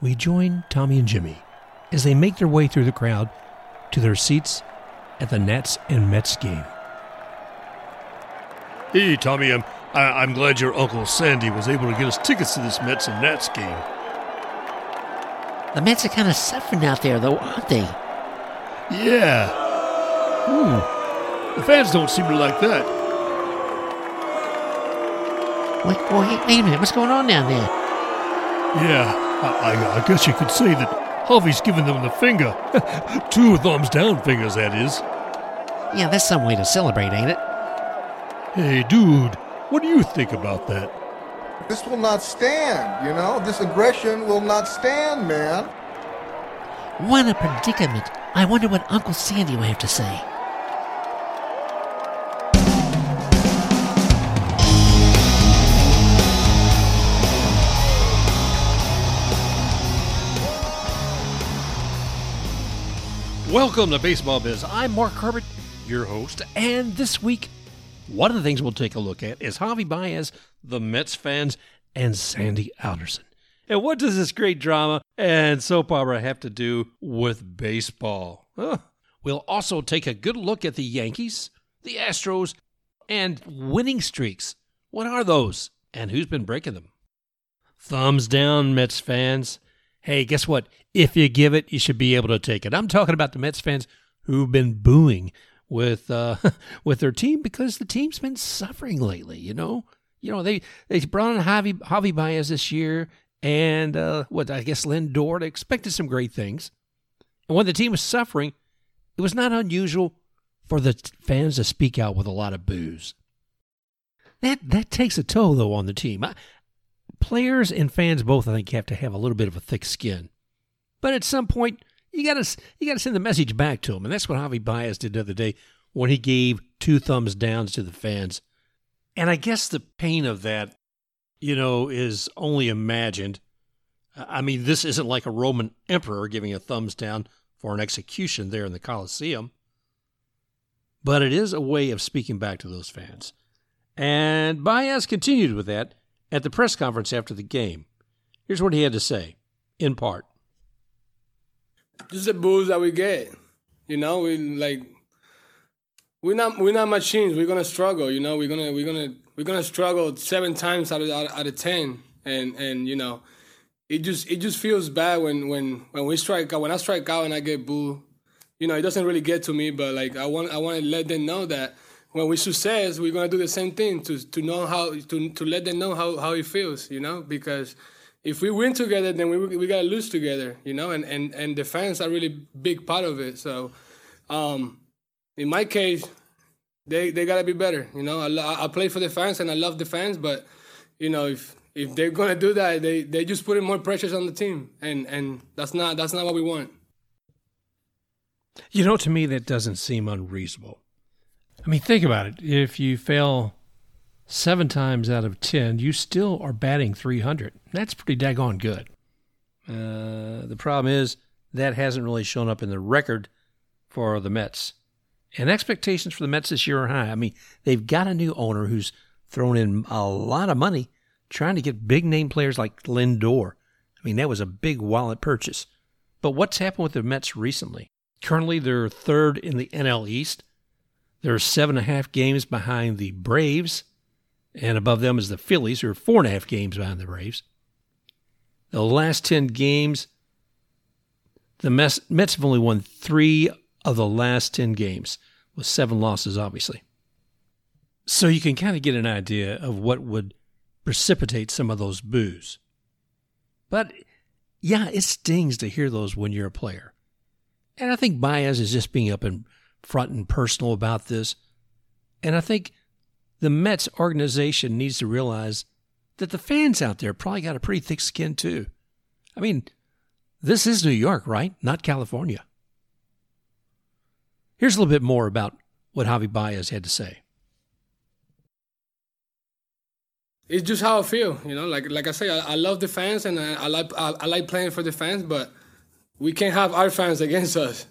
we join Tommy and Jimmy as they make their way through the crowd to their seats at the Nats and Mets game. Hey, Tommy, I'm, I, I'm glad your Uncle Sandy was able to get us tickets to this Mets and Nats game. The Mets are kind of suffering out there, though, aren't they? Yeah. Hmm. The fans don't seem to like that. Wait, wait, wait a minute. What's going on down there? Yeah, I, I, I guess you could say that Harvey's giving them the finger. Two thumbs down fingers, that is. Yeah, that's some way to celebrate, ain't it? Hey, dude, what do you think about that? This will not stand, you know? This aggression will not stand, man. What a predicament. I wonder what Uncle Sandy will have to say. Welcome to Baseball Biz. I'm Mark Herbert, your host, and this week, one of the things we'll take a look at is Javi Baez, the Mets fans, and Sandy Alderson. And what does this great drama and soap opera have to do with baseball? Huh. We'll also take a good look at the Yankees, the Astros, and winning streaks. What are those? And who's been breaking them? Thumbs down, Mets fans. Hey, guess what? If you give it, you should be able to take it. I'm talking about the Mets fans who've been booing with uh, with their team because the team's been suffering lately. You know, you know they they brought in Javi Javi Baez this year, and uh, what I guess Lindor. They expected some great things, and when the team was suffering, it was not unusual for the fans to speak out with a lot of boos. That that takes a toll though on the team. I, players and fans both, I think, have to have a little bit of a thick skin. But at some point, you gotta you gotta send the message back to them, and that's what Javi Baez did the other day when he gave two thumbs downs to the fans. And I guess the pain of that, you know, is only imagined. I mean, this isn't like a Roman emperor giving a thumbs down for an execution there in the Colosseum, but it is a way of speaking back to those fans. And Baez continued with that at the press conference after the game. Here's what he had to say, in part. Just the boos that we get. You know, we like we're not we're not machines. We're gonna struggle. You know, we're gonna we're gonna we're gonna struggle seven times out of out, out of ten, and and you know, it just it just feels bad when when when we strike out. When I strike out and I get booed, you know, it doesn't really get to me. But like I want I want to let them know that when we success, we're gonna do the same thing to to know how to to let them know how how it feels, you know, because if we win together, then we we gotta lose together, you know, and and and the fans are really big part of it. So, um, in my case, they they gotta be better, you know. I I play for the fans and I love the fans, but you know if if they're gonna do that, they they just putting more pressures on the team, and and that's not that's not what we want. You know, to me, that doesn't seem unreasonable. I mean, think about it. If you fail seven times out of 10, you still are batting 300. That's pretty daggone good. Uh, the problem is that hasn't really shown up in the record for the Mets. And expectations for the Mets this year are high. I mean, they've got a new owner who's thrown in a lot of money trying to get big name players like Lindor. I mean, that was a big wallet purchase. But what's happened with the Mets recently? Currently, they're third in the NL East. They're seven and a half games behind the Braves, and above them is the Phillies, who are four and a half games behind the Braves. The last 10 games, the Mets, Mets have only won three of the last 10 games, with seven losses, obviously. So you can kind of get an idea of what would precipitate some of those boos. But yeah, it stings to hear those when you're a player. And I think Baez is just being up and front and personal about this. And I think the Mets organization needs to realize that the fans out there probably got a pretty thick skin too. I mean, this is New York, right? Not California. Here's a little bit more about what Javi Baez had to say. It's just how I feel, you know. Like like I say, I, I love the fans and I, I like I, I like playing for the fans, but we can't have our fans against us.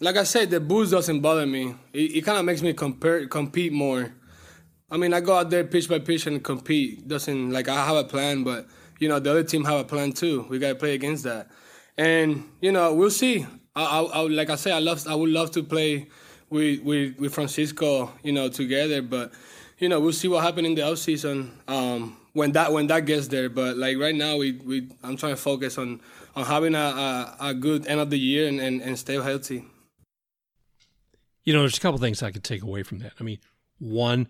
Like I said, the boos doesn't bother me. It, it kind of makes me compare, compete more. I mean, I go out there pitch by pitch and compete. Doesn't like I have a plan, but you know the other team have a plan too. We gotta play against that, and you know we'll see. I, I, I like I say, I love I would love to play with with with Francisco, you know, together, but you know we'll see what happens in the off season um, when that when that gets there. But like right now, we we I'm trying to focus on on having a, a, a good end of the year and, and, and stay healthy. You know, there's a couple things I could take away from that. I mean, one,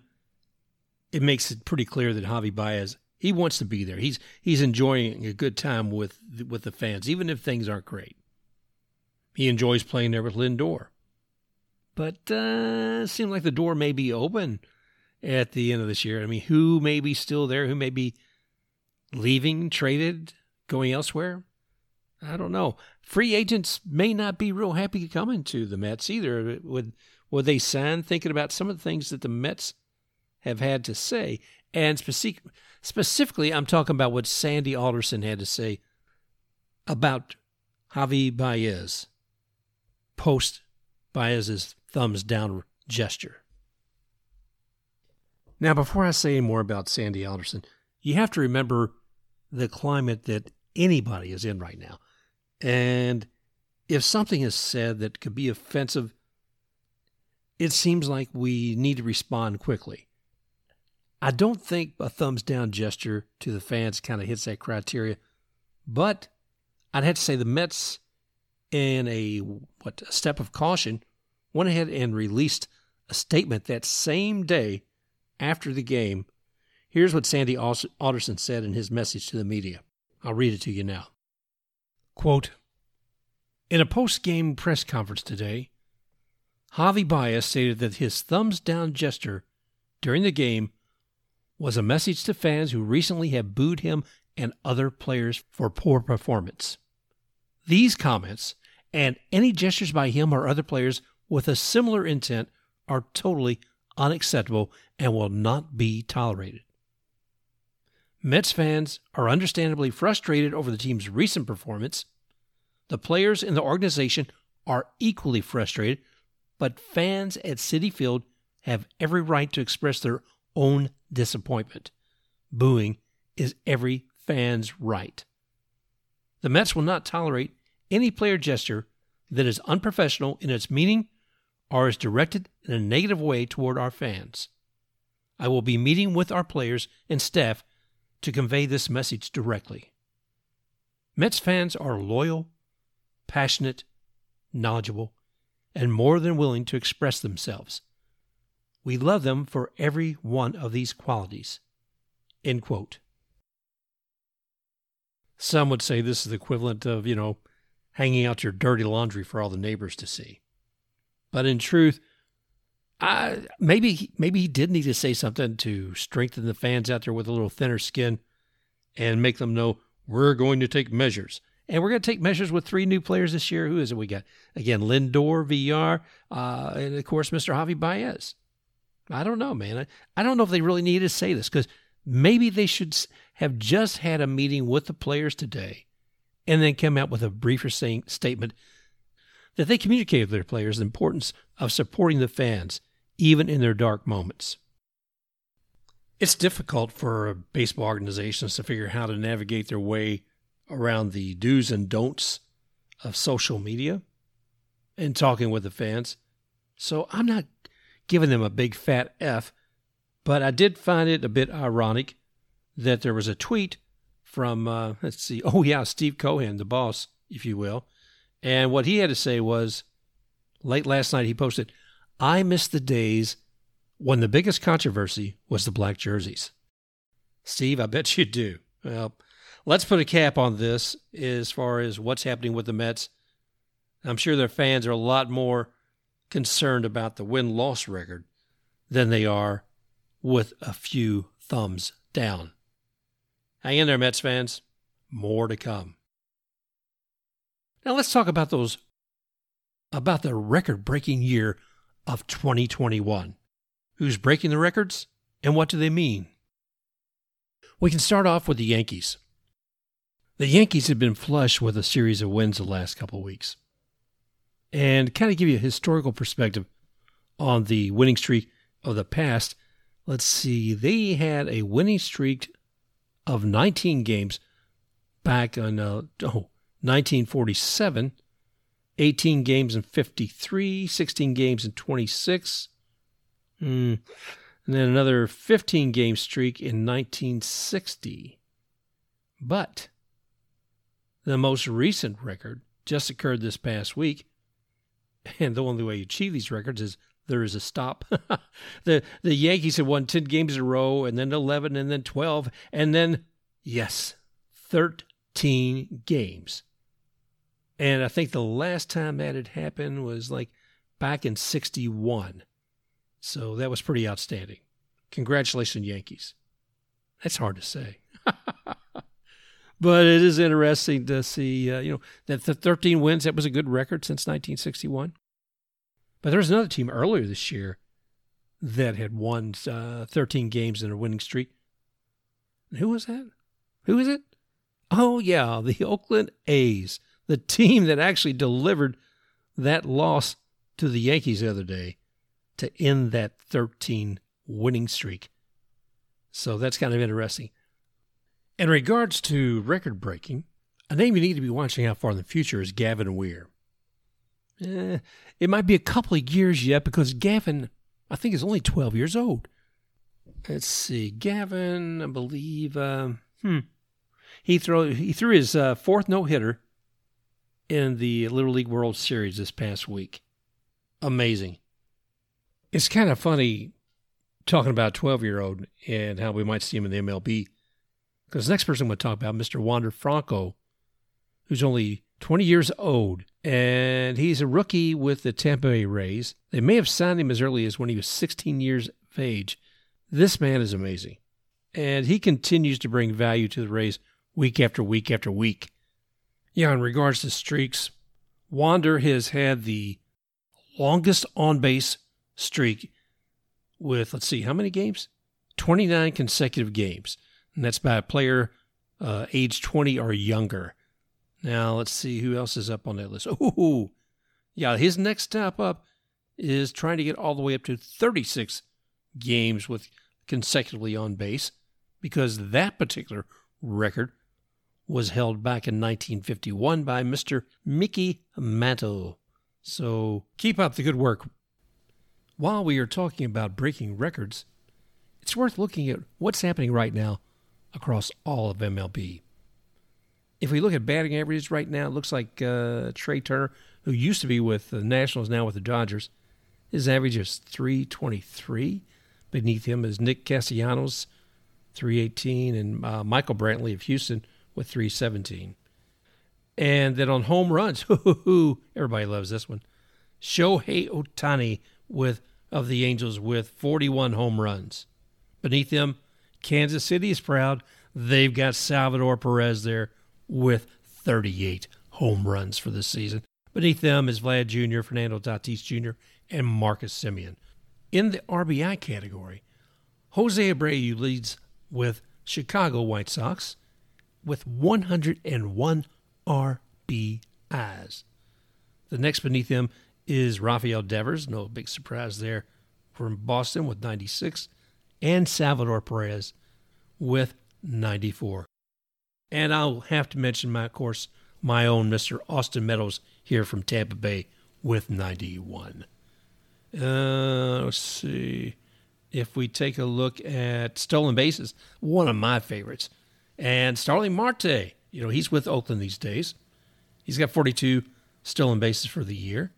it makes it pretty clear that Javi Baez he wants to be there. He's he's enjoying a good time with with the fans, even if things aren't great. He enjoys playing there with Lindor, but uh, it seems like the door may be open at the end of this year. I mean, who may be still there? Who may be leaving, traded, going elsewhere? I don't know. Free agents may not be real happy coming to the Mets either. Would would they sign thinking about some of the things that the Mets have had to say? And specific, specifically, I'm talking about what Sandy Alderson had to say about Javi Baez post Baez's thumbs down gesture. Now, before I say more about Sandy Alderson, you have to remember the climate that anybody is in right now. And if something is said that could be offensive, it seems like we need to respond quickly. I don't think a thumbs down gesture to the fans kind of hits that criteria, but I'd have to say the Mets, in a what a step of caution, went ahead and released a statement that same day after the game. Here's what Sandy Alderson said in his message to the media. I'll read it to you now. Quote In a post game press conference today, Javi Baez stated that his thumbs down gesture during the game was a message to fans who recently have booed him and other players for poor performance. These comments and any gestures by him or other players with a similar intent are totally unacceptable and will not be tolerated. Mets fans are understandably frustrated over the team's recent performance. The players in the organization are equally frustrated, but fans at Citi Field have every right to express their own disappointment. Booing is every fan's right. The Mets will not tolerate any player gesture that is unprofessional in its meaning or is directed in a negative way toward our fans. I will be meeting with our players and staff to convey this message directly. Mets fans are loyal, passionate, knowledgeable, and more than willing to express themselves. We love them for every one of these qualities. End quote. Some would say this is the equivalent of, you know, hanging out your dirty laundry for all the neighbors to see. But in truth, I, maybe maybe he did need to say something to strengthen the fans out there with a little thinner skin and make them know we're going to take measures. And we're going to take measures with three new players this year. Who is it we got? Again, Lindor, VR, uh, and of course, Mr. Javi Baez. I don't know, man. I, I don't know if they really need to say this because maybe they should have just had a meeting with the players today and then come out with a briefer saying, statement that they communicated to their players the importance of supporting the fans even in their dark moments. It's difficult for baseball organizations to figure out how to navigate their way around the do's and don'ts of social media and talking with the fans. So I'm not giving them a big fat F, but I did find it a bit ironic that there was a tweet from, uh, let's see, oh yeah, Steve Cohen, the boss, if you will. And what he had to say was late last night, he posted, I miss the days when the biggest controversy was the black jerseys. Steve, I bet you do. Well, let's put a cap on this as far as what's happening with the Mets. I'm sure their fans are a lot more concerned about the win loss record than they are with a few thumbs down. Hang in there, Mets fans. More to come. Now let's talk about those about the record breaking year of 2021. Who's breaking the records and what do they mean? We can start off with the Yankees. The Yankees have been flush with a series of wins the last couple of weeks. And kind of give you a historical perspective on the winning streak of the past, let's see, they had a winning streak of 19 games back on uh, oh, 1947, 18 games in 53, 16 games in 26, mm. and then another 15 game streak in 1960. But the most recent record just occurred this past week, and the only way you achieve these records is there is a stop. the the Yankees have won 10 games in a row and then 11 and then 12 and then yes, 13 games. And I think the last time that had happened was like back in 61. So that was pretty outstanding. Congratulations Yankees. That's hard to say. but it is interesting to see uh, you know that the 13 wins that was a good record since 1961 but there was another team earlier this year that had won uh, 13 games in a winning streak. And who was that? Who is it? Oh, yeah, the Oakland A's, the team that actually delivered that loss to the Yankees the other day to end that 13 winning streak. So that's kind of interesting. In regards to record breaking, a name you need to be watching out for in the future is Gavin Weir. Eh, it might be a couple of years yet because Gavin, I think, is only 12 years old. Let's see. Gavin, I believe, uh, hmm. He, throw, he threw his uh, fourth no hitter in the Little League World Series this past week. Amazing. It's kind of funny talking about 12 year old and how we might see him in the MLB. Because the next person I'm going to talk about, Mr. Wander Franco, who's only 20 years old, and he's a rookie with the Tampa Bay Rays. They may have signed him as early as when he was 16 years of age. This man is amazing, and he continues to bring value to the Rays week after week after week. Yeah, in regards to streaks, Wander has had the longest on base streak with, let's see, how many games? 29 consecutive games. And that's by a player uh, age 20 or younger. Now let's see who else is up on that list. Oh, yeah, his next step up is trying to get all the way up to 36 games with consecutively on base because that particular record was held back in 1951 by Mr. Mickey Mantle. So keep up the good work. While we are talking about breaking records, it's worth looking at what's happening right now across all of MLB if we look at batting averages right now, it looks like uh, Trea Turner, who used to be with the Nationals, now with the Dodgers, his average is 323. Beneath him is Nick Castellanos, 318, and uh, Michael Brantley of Houston with 317. And then on home runs, everybody loves this one. Shohei Ohtani with of the Angels with 41 home runs. Beneath them, Kansas City is proud. They've got Salvador Perez there with 38 home runs for the season. Beneath them is Vlad Jr., Fernando Tatis Jr., and Marcus Semien. In the RBI category, Jose Abreu leads with Chicago White Sox with 101 RBIs. The next beneath him is Rafael Devers, no big surprise there from Boston with 96, and Salvador Perez with 94. And I'll have to mention, my, of course, my own Mr. Austin Meadows here from Tampa Bay with 91. Uh, let's see. If we take a look at stolen bases, one of my favorites, and Starling Marte, you know, he's with Oakland these days. He's got 42 stolen bases for the year.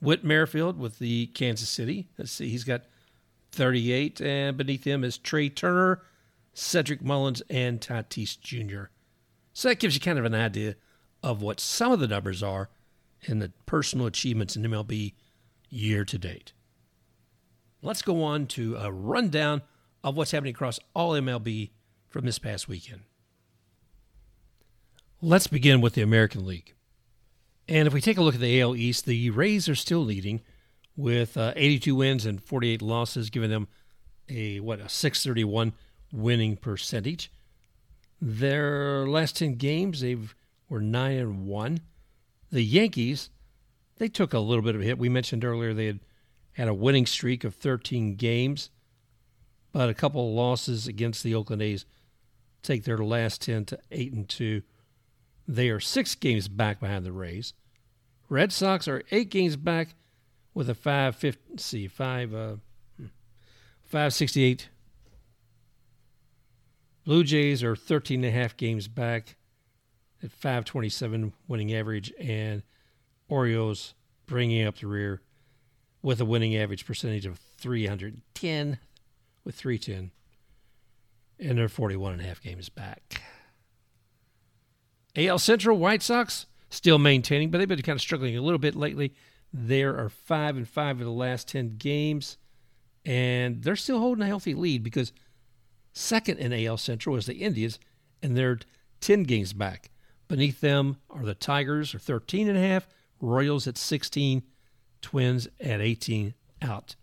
Whit Merrifield with the Kansas City. Let's see, he's got 38, and beneath him is Trea Turner Cedric Mullins, and Tatis Jr. So that gives you kind of an idea of what some of the numbers are in the personal achievements in MLB year to date. Let's go on to a rundown of what's happening across all MLB from this past weekend. Let's begin with the American League. And if we take a look at the AL East, the Rays are still leading with uh, 82 wins and 48 losses, giving them a what a 631 winning percentage. Their last 10 games, they were 9 and 1. The Yankees, they took a little bit of a hit. We mentioned earlier they had had a winning streak of 13 games, but a couple of losses against the Oakland A's take their last 10 to 8 and 2. They are six games back behind the Rays. Red Sox are eight games back with a 550, see, 5, uh, 568. Blue Jays are 13 and a half games back at 527 winning average, and Orioles bringing up the rear with a winning average percentage of 310 with 310 and they're 41 and a half games back. AL Central White Sox still maintaining, but they've been kind of struggling a little bit lately. There are five and five of the last 10 games, and they're still holding a healthy lead because second in AL Central is the Indians, and they're 10 games back. Beneath them are the Tigers, are 13 and a half, Royals at 16, Twins at 18 out.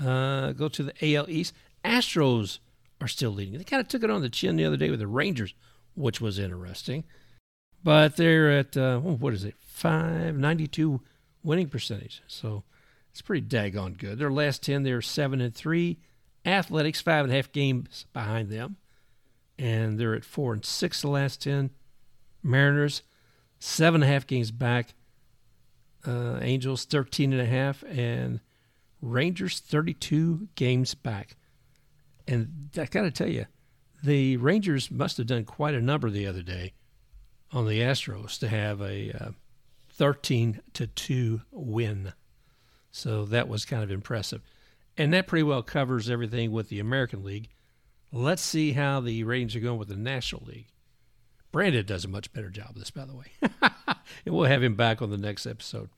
Uh, go to the AL East. Astros are still leading. They kind of took it on the chin the other day with the Rangers, which was interesting. But they're at, uh, what is it, 592 winning percentage. So it's pretty daggone good. Their last 10, they're 7 and 3. Athletics, five and a half games behind them. And they're at 4 and 6 the last 10. Mariners, seven and a half games back. Uh, Angels, 13 and a half. And Rangers, 32 games back. And I got to tell you, the Rangers must have done quite a number the other day on the Astros to have a uh, 13 to 2 win. So that was kind of impressive. And that pretty well covers everything with the American League. Let's see how the Rangers are going with the National League. Brandon does a much better job of this, by the way. and we'll have him back on the next episode.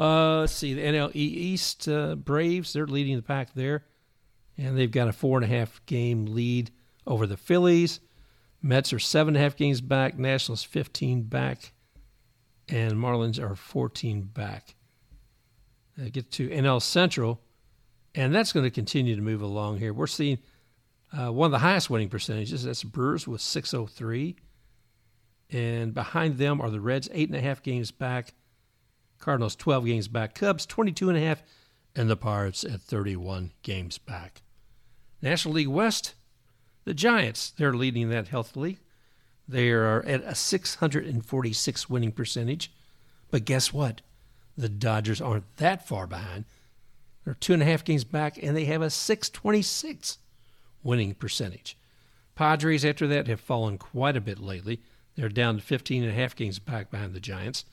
Uh, let's see, the NL East uh, Braves, they're leading the pack there and they've got a four and a half game lead over the Phillies. Mets are seven and a half games back. Nationals 15 back, and Marlins are 14 back. I get to NL Central, and that's going to continue to move along here. We're seeing uh, one of the highest winning percentages. That's Brewers with 603. And behind them are the Reds, eight and a half games back. Cardinals, 12 games back. Cubs, 22 and a half. And the Pirates at 31 games back. National League West, the Giants, they're leading that healthily. They are at a 646 winning percentage. But guess what? The Dodgers aren't that far behind. They're two and a half games back, and they have a 626 winning percentage. Padres, after that, have fallen quite a bit lately. They're down to 15 and a half games back behind the Giants.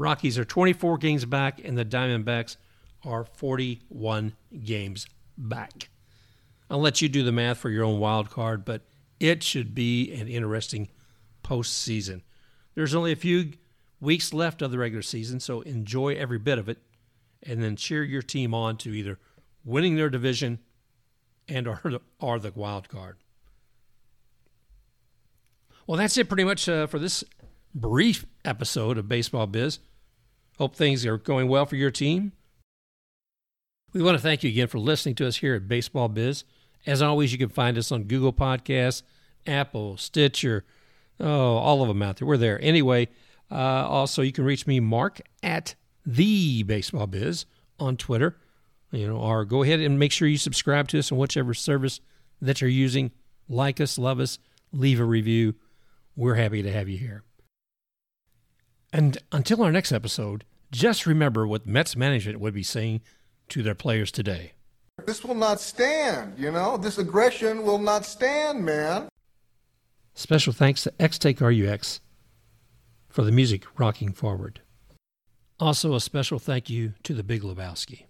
Rockies are 24 games back, and the Diamondbacks are 41 games back. I'll let you do the math for your own wild card, but it should be an interesting postseason. There's only a few weeks left of the regular season, so enjoy every bit of it, and then cheer your team on to either winning their division and or, or the wild card. Well, that's it pretty much uh, for this brief episode of Baseball Biz. Hope things are going well for your team. We want to thank you again for listening to us here at Baseball Biz. As always, you can find us on Google Podcasts, Apple, Stitcher, oh, all of them out there. We're there. Anyway, uh, also, you can reach me, Mark, at the Baseball Biz on Twitter. You know, or go ahead and make sure you subscribe to us on whichever service that you're using. Like us, love us, leave a review. We're happy to have you here. And until our next episode, just remember what Mets management would be saying to their players today. This will not stand, you know? This aggression will not stand, man. Special thanks to XTake RUX for the music rocking forward. Also, a special thank you to the Big Lebowski.